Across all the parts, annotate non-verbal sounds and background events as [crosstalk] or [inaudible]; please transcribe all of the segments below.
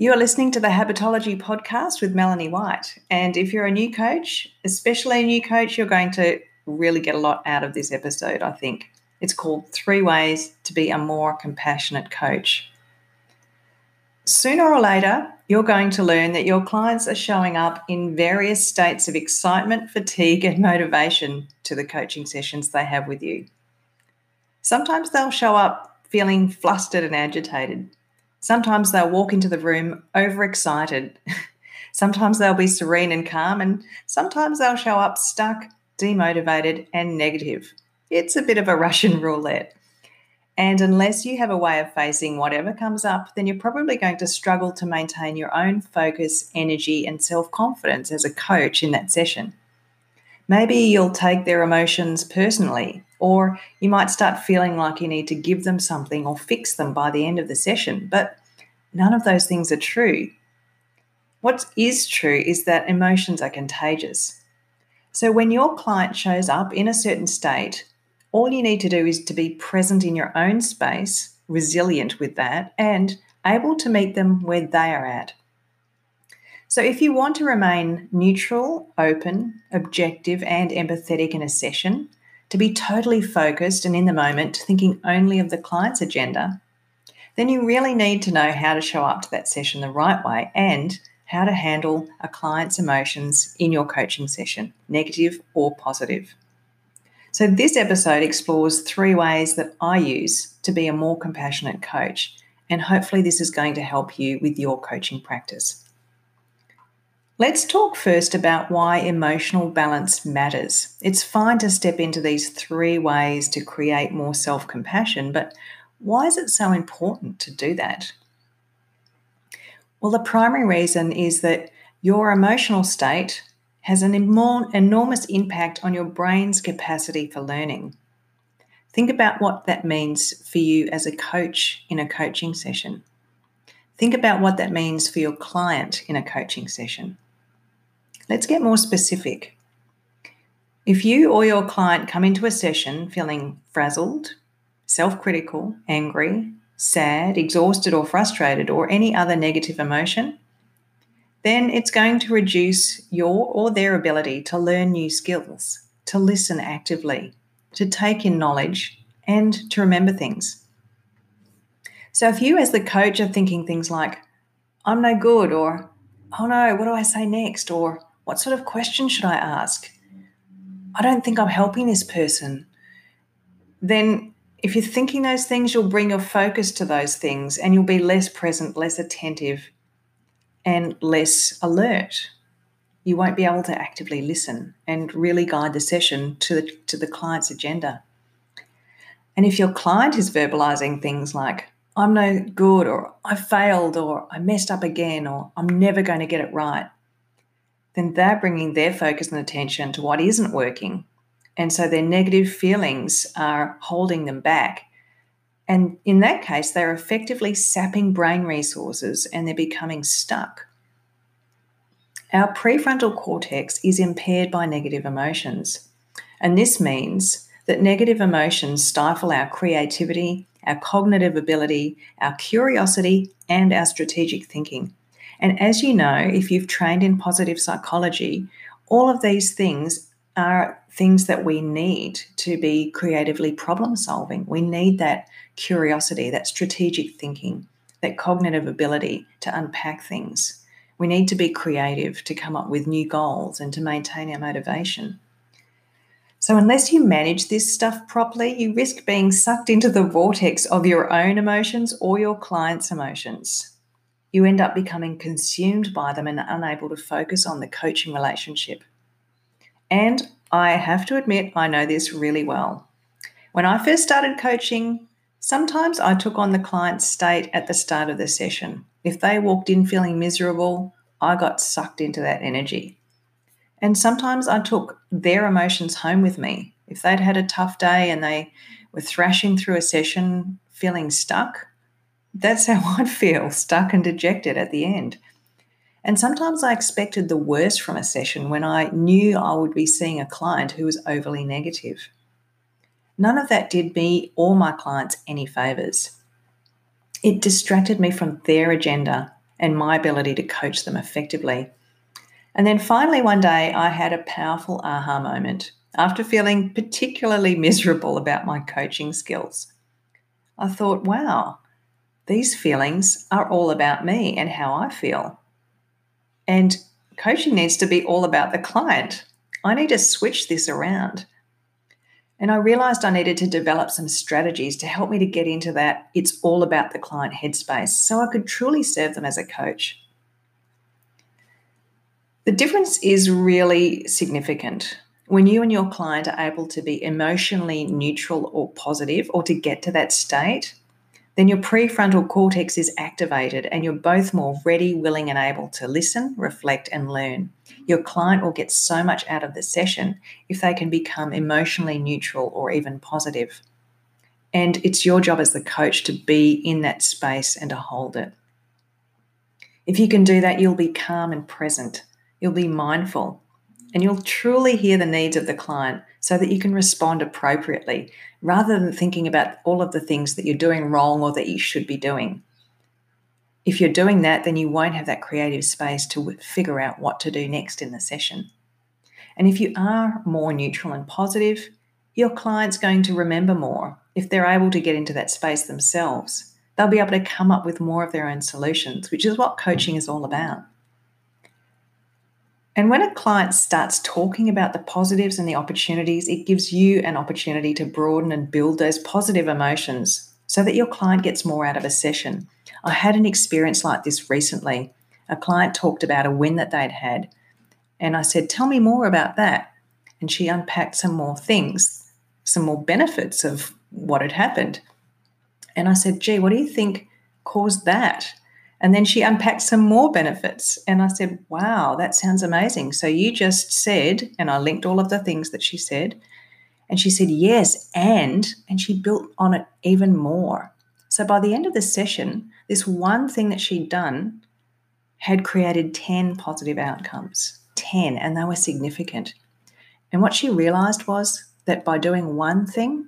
You are listening to the Habitology podcast with Melanie White. And if you're a new coach, especially a new coach, you're going to really get a lot out of this episode, I think. It's called Three Ways to Be a More Compassionate Coach. Sooner or later, you're going to learn that your clients are showing up in various states of excitement, fatigue, and motivation to the coaching sessions they have with you. Sometimes they'll show up feeling flustered and agitated. Sometimes they'll walk into the room overexcited. [laughs] sometimes they'll be serene and calm, and sometimes they'll show up stuck, demotivated, and negative. It's a bit of a [laughs] Russian roulette. And unless you have a way of facing whatever comes up, then you're probably going to struggle to maintain your own focus, energy, and self confidence as a coach in that session. Maybe you'll take their emotions personally, or you might start feeling like you need to give them something or fix them by the end of the session. But none of those things are true. What is true is that emotions are contagious. So when your client shows up in a certain state, all you need to do is to be present in your own space, resilient with that, and able to meet them where they are at. So, if you want to remain neutral, open, objective, and empathetic in a session, to be totally focused and in the moment, thinking only of the client's agenda, then you really need to know how to show up to that session the right way and how to handle a client's emotions in your coaching session, negative or positive. So, this episode explores three ways that I use to be a more compassionate coach, and hopefully, this is going to help you with your coaching practice. Let's talk first about why emotional balance matters. It's fine to step into these three ways to create more self compassion, but why is it so important to do that? Well, the primary reason is that your emotional state has an enormous impact on your brain's capacity for learning. Think about what that means for you as a coach in a coaching session. Think about what that means for your client in a coaching session. Let's get more specific. If you or your client come into a session feeling frazzled, self critical, angry, sad, exhausted, or frustrated, or any other negative emotion, then it's going to reduce your or their ability to learn new skills, to listen actively, to take in knowledge, and to remember things. So if you, as the coach, are thinking things like, I'm no good, or oh no, what do I say next, or what sort of question should I ask? I don't think I'm helping this person. Then, if you're thinking those things, you'll bring your focus to those things and you'll be less present, less attentive, and less alert. You won't be able to actively listen and really guide the session to the, to the client's agenda. And if your client is verbalizing things like, I'm no good, or I failed, or I messed up again, or I'm never going to get it right, then they're bringing their focus and attention to what isn't working. And so their negative feelings are holding them back. And in that case, they're effectively sapping brain resources and they're becoming stuck. Our prefrontal cortex is impaired by negative emotions. And this means that negative emotions stifle our creativity, our cognitive ability, our curiosity, and our strategic thinking. And as you know, if you've trained in positive psychology, all of these things are things that we need to be creatively problem solving. We need that curiosity, that strategic thinking, that cognitive ability to unpack things. We need to be creative to come up with new goals and to maintain our motivation. So, unless you manage this stuff properly, you risk being sucked into the vortex of your own emotions or your client's emotions you end up becoming consumed by them and unable to focus on the coaching relationship. And I have to admit, I know this really well. When I first started coaching, sometimes I took on the client's state at the start of the session. If they walked in feeling miserable, I got sucked into that energy. And sometimes I took their emotions home with me. If they'd had a tough day and they were thrashing through a session feeling stuck, that's how [laughs] I'd feel, stuck and dejected at the end. And sometimes I expected the worst from a session when I knew I would be seeing a client who was overly negative. None of that did me or my clients any favours. It distracted me from their agenda and my ability to coach them effectively. And then finally, one day, I had a powerful aha moment after feeling particularly miserable about my coaching skills. I thought, wow, these feelings are all about me and how I feel. And coaching needs to be all about the client. I need to switch this around. And I realized I needed to develop some strategies to help me to get into that it's all about the client headspace so I could truly serve them as a coach. The difference is really significant when you and your client are able to be emotionally neutral or positive or to get to that state then your prefrontal cortex is activated and you're both more ready, willing, and able to listen, reflect, and learn. Your client will get so much out of the session if they can become emotionally neutral or even positive. And it's your job as the coach to be in that space and to hold it. If you can do that, you'll be calm and present. You'll be mindful and you'll truly hear the needs of the client so that you can respond appropriately rather than thinking about all of the things that you're doing wrong or that you should be doing. If you're doing that, then you won't have that creative space to figure out what to do next in the session. And if you are more neutral and positive, your client's going to remember more. If they're able to get into that space themselves, they'll be able to come up with more of their own solutions, which is what coaching is all about. And when a client starts talking about the positives and the opportunities, it gives you an opportunity to broaden and build those positive emotions so that your client gets more out of a session. I had an experience like this recently. A client talked about a win that they'd had, and I said, Tell me more about that. And she unpacked some more things, some more benefits of what had happened. And I said, Gee, what do you think caused that? And then she unpacked some more benefits. And I said, Wow, that sounds amazing. So you just said, and I linked all of the things that she said. And she said, Yes, and, and she built on it even more. So by the end of the session, this one thing that she'd done had created 10 positive outcomes 10, and they were significant. And what she realized was that by doing one thing,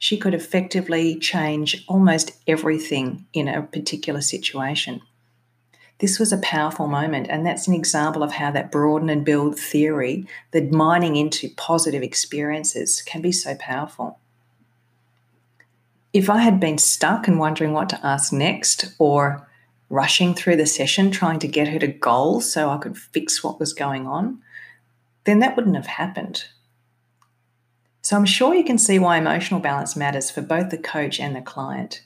she could effectively change almost everything in a particular situation. This was a powerful moment, and that's an example of how that broaden and build theory, the mining into positive experiences, can be so powerful. If I had been stuck and wondering what to ask next, or rushing through the session trying to get her to goals so I could fix what was going on, then that wouldn't have happened. So I'm sure you can see why emotional balance matters for both the coach and the client.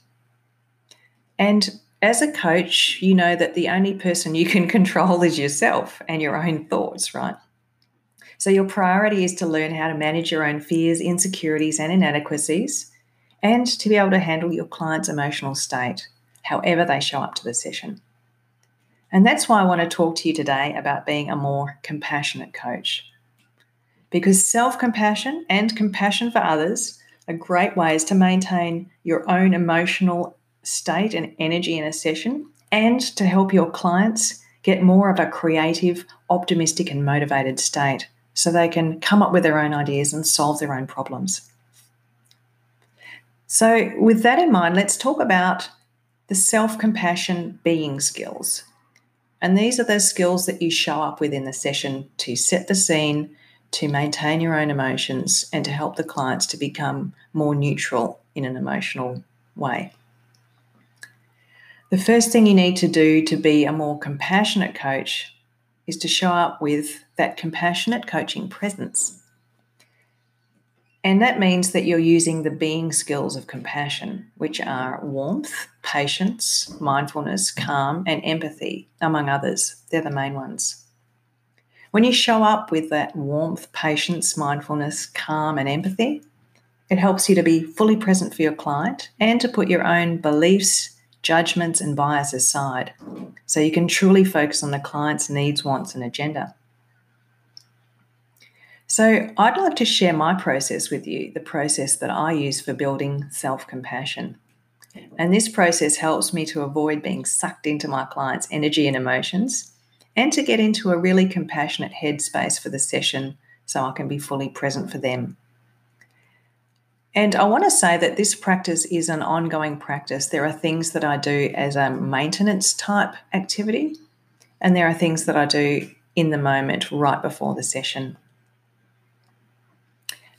And as a coach, you know that the only person you can [laughs] control is yourself and your own thoughts, right? So your priority is to learn how to manage your own fears, insecurities, and inadequacies, and to be able to handle your client's emotional state, however they show up to the session. And that's why I want to talk to you today about being a more compassionate coach because self compassion and compassion for others are great ways to maintain your own emotional state and energy in a session and to help your clients get more of a creative, optimistic, and motivated state so they can come up with their own ideas and solve their own problems. So, with that in mind, let's talk about the self compassion being skills. And these are those skills that you show up with in the session to set the scene, to maintain your own emotions and to help the clients to become more neutral in an emotional way. The first thing you need to do to be a more compassionate coach is to show up with that compassionate coaching presence. And that means that you're using the being skills of compassion, which are warmth, patience, mindfulness, calm, and empathy, among others. They're the main ones. When you show up with that warmth, patience, mindfulness, calm, and empathy, it helps you to be fully present for your client and to put your own beliefs, judgments, and bias aside so you can truly focus on the client's needs, wants, and agenda. So, I'd like to share my process with you, the process that I use for building self compassion. And this process helps me to avoid being sucked into my client's energy and emotions and to get into a really compassionate headspace for the session so I can be fully present for them. And I want to say that this practice is an ongoing practice. There are things that I do as a maintenance type activity, and there are things that I do in the moment right before the session.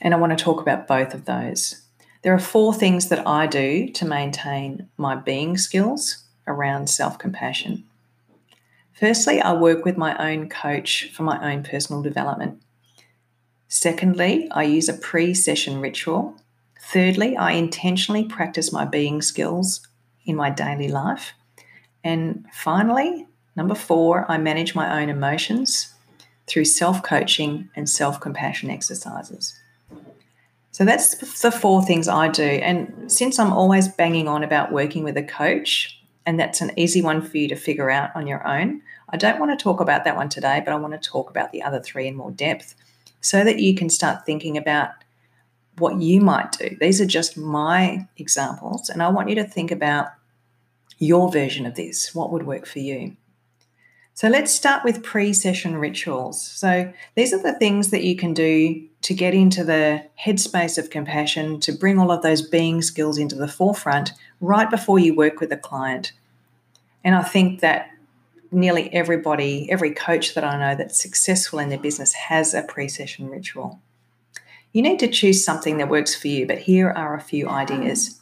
And I want to talk about both of those. There are four things that I do to maintain my being skills around self compassion. Firstly, I work with my own coach for my own personal development. Secondly, I use a pre session ritual Thirdly, I intentionally practice my being skills in my daily life. And finally, number four, I manage my own emotions through self coaching and self compassion exercises. So that's the four things I do. And since I'm always banging on about working with a coach, and that's an easy one for you to figure out on your own, I don't want to talk about that one today, but I want to talk about the other three in more depth so that you can start thinking about what you might do. These are just my examples, and I want you to think about your version of this. What would work for you? So let's start with pre session rituals. So these are the things that you can do to get into the headspace of compassion, to bring all of those being skills into the forefront right before you work with a client. And I think that nearly everybody, every coach that I know that's successful in their business has a pre session ritual. You need to choose something that works for you, but here are a few ideas.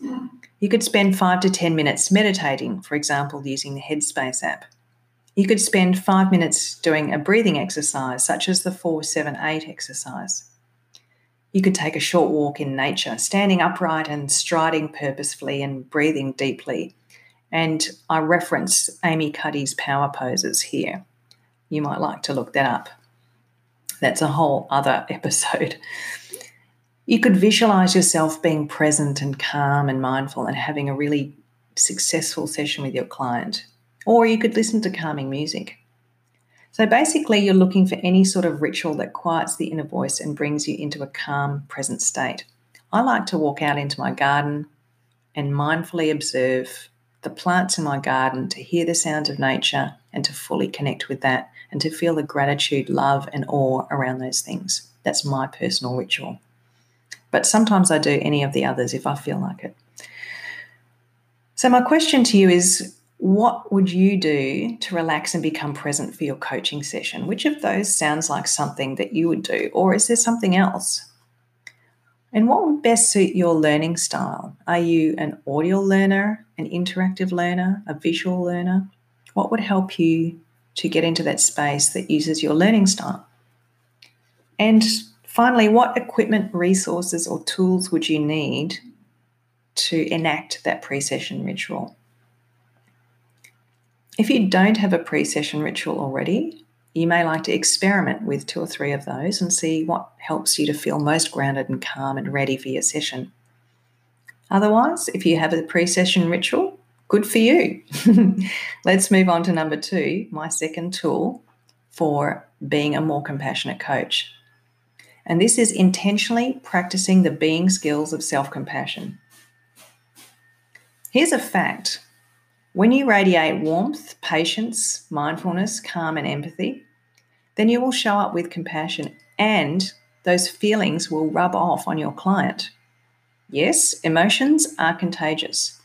You could spend five to 10 minutes meditating, for example, using the Headspace app. You could spend five minutes doing a breathing exercise, such as the 478 exercise. You could take a short walk in nature, standing upright and striding purposefully and breathing deeply. And I reference Amy Cuddy's power poses here. You might like to look that up. That's a whole other [laughs] episode. You could visualize yourself being present and calm and mindful and having a really successful session with your client. Or you could listen to calming music. So basically, you're looking for any sort of ritual that quiets the inner voice and brings you into a calm, present state. I like to walk out into my garden and mindfully observe the plants in my garden, to hear the sounds of nature and to fully connect with that and to feel the gratitude, love, and awe around those things. That's my personal ritual. But sometimes I do any of the others if I feel like it. So, my question to you is what would you do to relax and become present for your coaching session? Which of those sounds like something that you would do, or is there something else? And what would best suit your learning style? Are you an audio learner, an interactive learner, a visual learner? What would help you to get into that space that uses your learning style? And Finally, what equipment, resources, or tools would you need to enact that pre session ritual? If you don't have a pre session ritual already, you may like to experiment with two or three of those and see what helps you to feel most grounded and calm and ready for your session. Otherwise, if you have a pre session ritual, good for you. [laughs] Let's move on to number two, my second tool for being a more compassionate coach. And this is intentionally practicing the being skills of self compassion. Here's a fact when you radiate warmth, patience, mindfulness, calm, and empathy, then you will show up with compassion and those feelings will rub off on your client. Yes, emotions are contagious.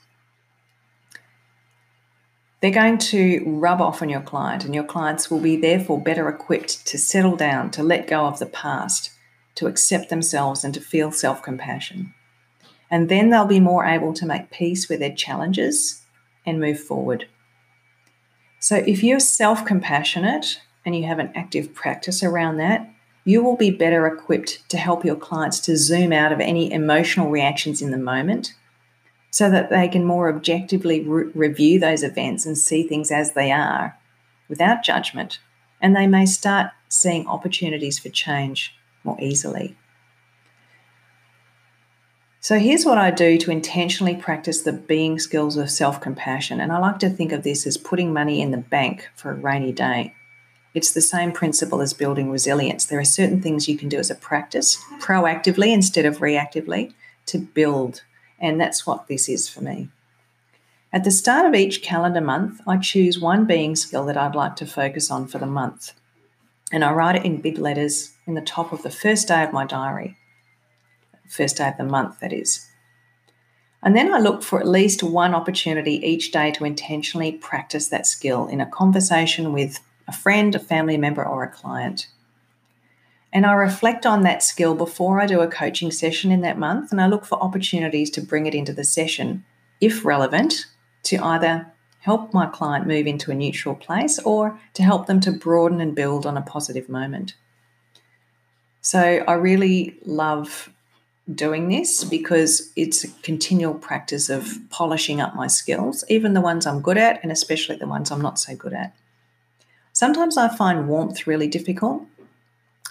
They're going to rub off on your client, and your clients will be therefore better equipped to settle down, to let go of the past, to accept themselves and to feel self compassion. And then they'll be more able to make peace with their challenges and move forward. So, if you're self compassionate and you have an active practice around that, you will be better equipped to help your clients to zoom out of any emotional reactions in the moment so that they can more objectively re- review those events and see things as they are without judgment. And they may start seeing opportunities for change more easily. So, here's what I do to intentionally practice the being skills of self compassion. And I like to think of this as putting money in the bank for a rainy day. It's the same principle as building resilience. There are certain things you can do as a practice proactively instead of reactively to build. And that's what this is for me. At the start of each calendar month, I choose one being skill that I'd like to focus on for the month. And I write it in big letters in the top of the first day of my diary. First day of the month, that is. And then I look for at least one opportunity each day to intentionally practice that skill in a conversation with a friend, a family member, or a client. And I reflect on that skill before I do a coaching session in that month, and I look for opportunities to bring it into the session, if relevant, to either help my client move into a neutral place or to help them to broaden and build on a positive moment. So I really love doing this because it's a continual practice of polishing up my skills, even the ones I'm good at, and especially the ones I'm not so good at. Sometimes I find warmth really difficult.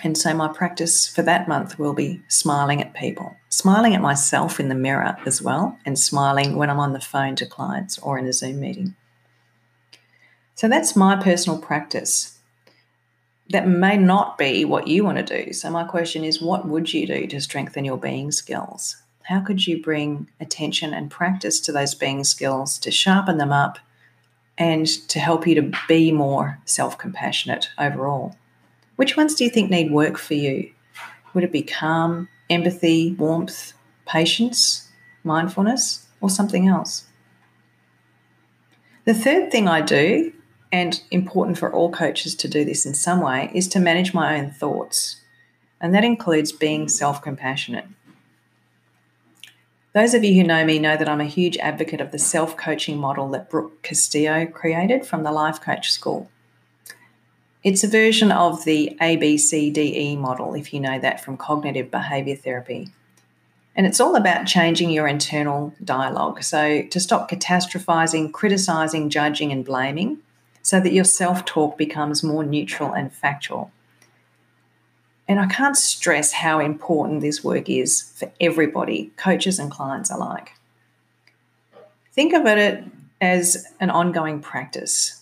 And so my practice for that month will be smiling at people, smiling at myself in the mirror as well, and smiling when I'm on the phone to clients or in a Zoom meeting. So that's my personal practice. That may not be what you want to do. So, my question is what would you do to strengthen your being skills? How could you bring attention and practice to those being skills to sharpen them up and to help you to be more self compassionate overall? Which ones do you think need work for you? Would it be calm, empathy, warmth, patience, mindfulness, or something else? The third thing I do and important for all coaches to do this in some way, is to manage my own thoughts. And that includes being self compassionate. Those of you who know me know that I'm a huge advocate of the self coaching model that Brooke Castillo created from the Life Coach School. It's a version of the ABCDE model, if you know that from cognitive behavior therapy. And it's all about changing your internal dialogue. So, to stop catastrophizing, criticizing, judging, and blaming, so that your self talk becomes more neutral and factual. And I can't stress how important this work is for everybody, coaches and clients alike. Think of it as an ongoing practice.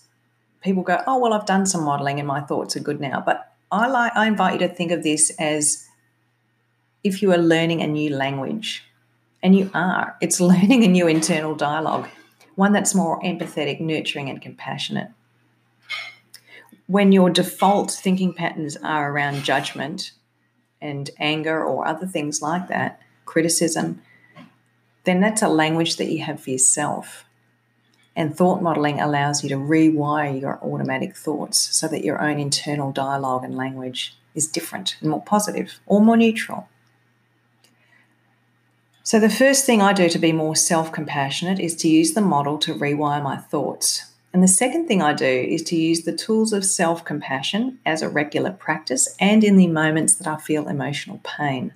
People go, "Oh, well, I've done some modeling and my thoughts are good now." But I like I invite you to think of this as if you are learning a new language. And you are. It's [laughs] learning a new internal dialogue, one that's more empathetic, nurturing, and compassionate when your default thinking patterns are around judgment and anger or other things like that, criticism, then that's a language that you have for yourself. And thought modeling allows you to rewire your automatic thoughts so that your own internal dialogue and language is different and more positive or more neutral. So, the first thing I do to be more self compassionate is to use the model to rewire my thoughts and the second thing I do is to use the tools of self compassion as a regular practice and in the moments that I feel emotional pain.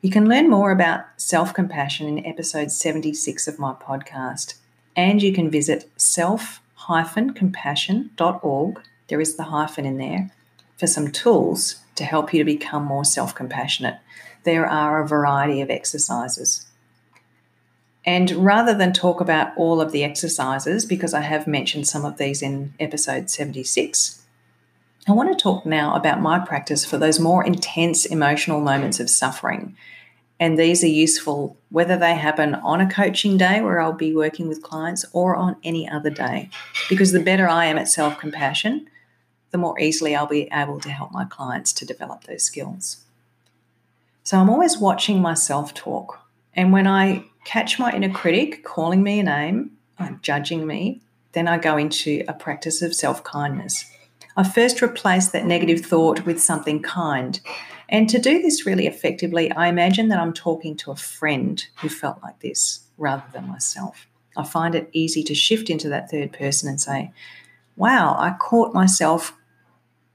You can learn more about self compassion in episode 76 of my podcast, and you can visit self compassion.org. There is the hyphen in there for some tools to help you to become more self compassionate. There are a variety of exercises. And rather than talk about all of the exercises, because I have mentioned some of these in episode 76, I want to talk now about my practice for those more intense emotional moments of suffering. And these are useful whether they happen on a coaching day where I'll be working with clients or on any other day. Because the better I am at self compassion, the more easily I'll be able to help my clients to develop those skills. So I'm always watching my self talk. And when I catch my inner critic calling me a name, I'm judging me, then I go into a practice of self kindness. I first replace that negative thought with something kind. And to do this really effectively, I imagine that I'm talking to a friend who felt like this rather than myself. I find it easy to shift into that third person and say, Wow, I caught myself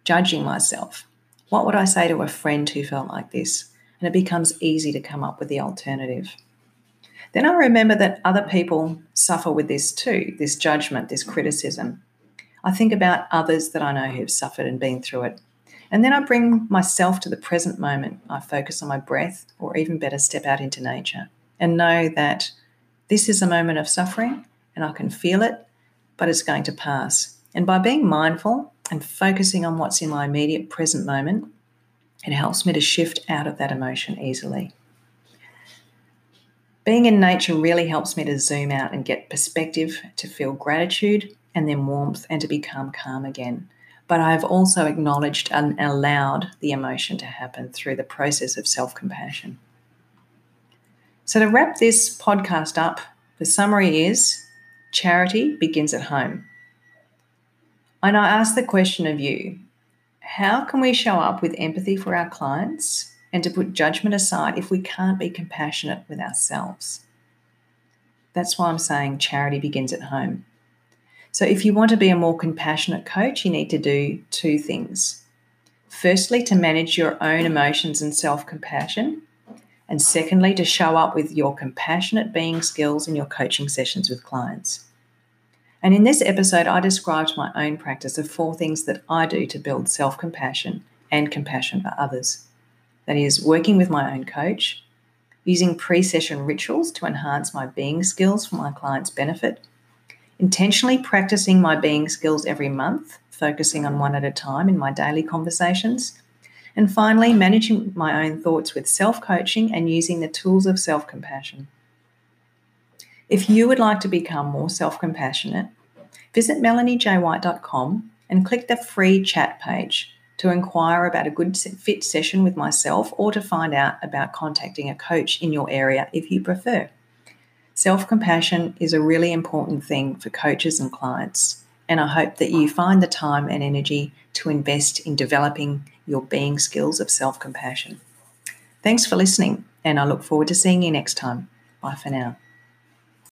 judging myself. What would I say to a friend who felt like this? And it becomes easy to come up with the alternative. Then I remember that other people suffer with this too this judgment, this criticism. I think about others that I know who've suffered and been through it. And then I bring myself to the present moment. I focus on my breath, or even better, step out into nature and know that this is a moment of suffering and I can feel it, but it's going to pass. And by being mindful and focusing on what's in my immediate present moment, it helps me to shift out of that emotion easily. Being in nature really helps me to zoom out and get perspective, to feel gratitude and then warmth, and to become calm again. But I've also acknowledged and allowed the emotion to happen through the process of self compassion. So, to wrap this podcast up, the summary is charity begins at home. And I ask the question of you how can we show up with empathy for our clients and to put judgment aside if we can't be compassionate with ourselves? That's why I'm saying charity begins at home. So, if you want to be a more compassionate coach, you need to do two things. Firstly, to manage your own emotions and self compassion. And secondly, to show up with your compassionate being skills in your coaching sessions with clients. And in this episode, I described my own practice of four things that I do to build self compassion and compassion for others. That is, working with my own coach, using pre session rituals to enhance my being skills for my clients' benefit, intentionally practicing my being skills every month, focusing on one at a time in my daily conversations, and finally, managing my own thoughts with self coaching and using the tools of self compassion. If you would like to become more self compassionate, visit melaniejwhite.com and click the free chat page to inquire about a good fit session with myself or to find out about contacting a coach in your area if you prefer. Self compassion is a really important thing for coaches and clients, and I hope that you find the time and energy to invest in developing your being skills of self compassion. Thanks for listening, and I look forward to seeing you next time. Bye for now.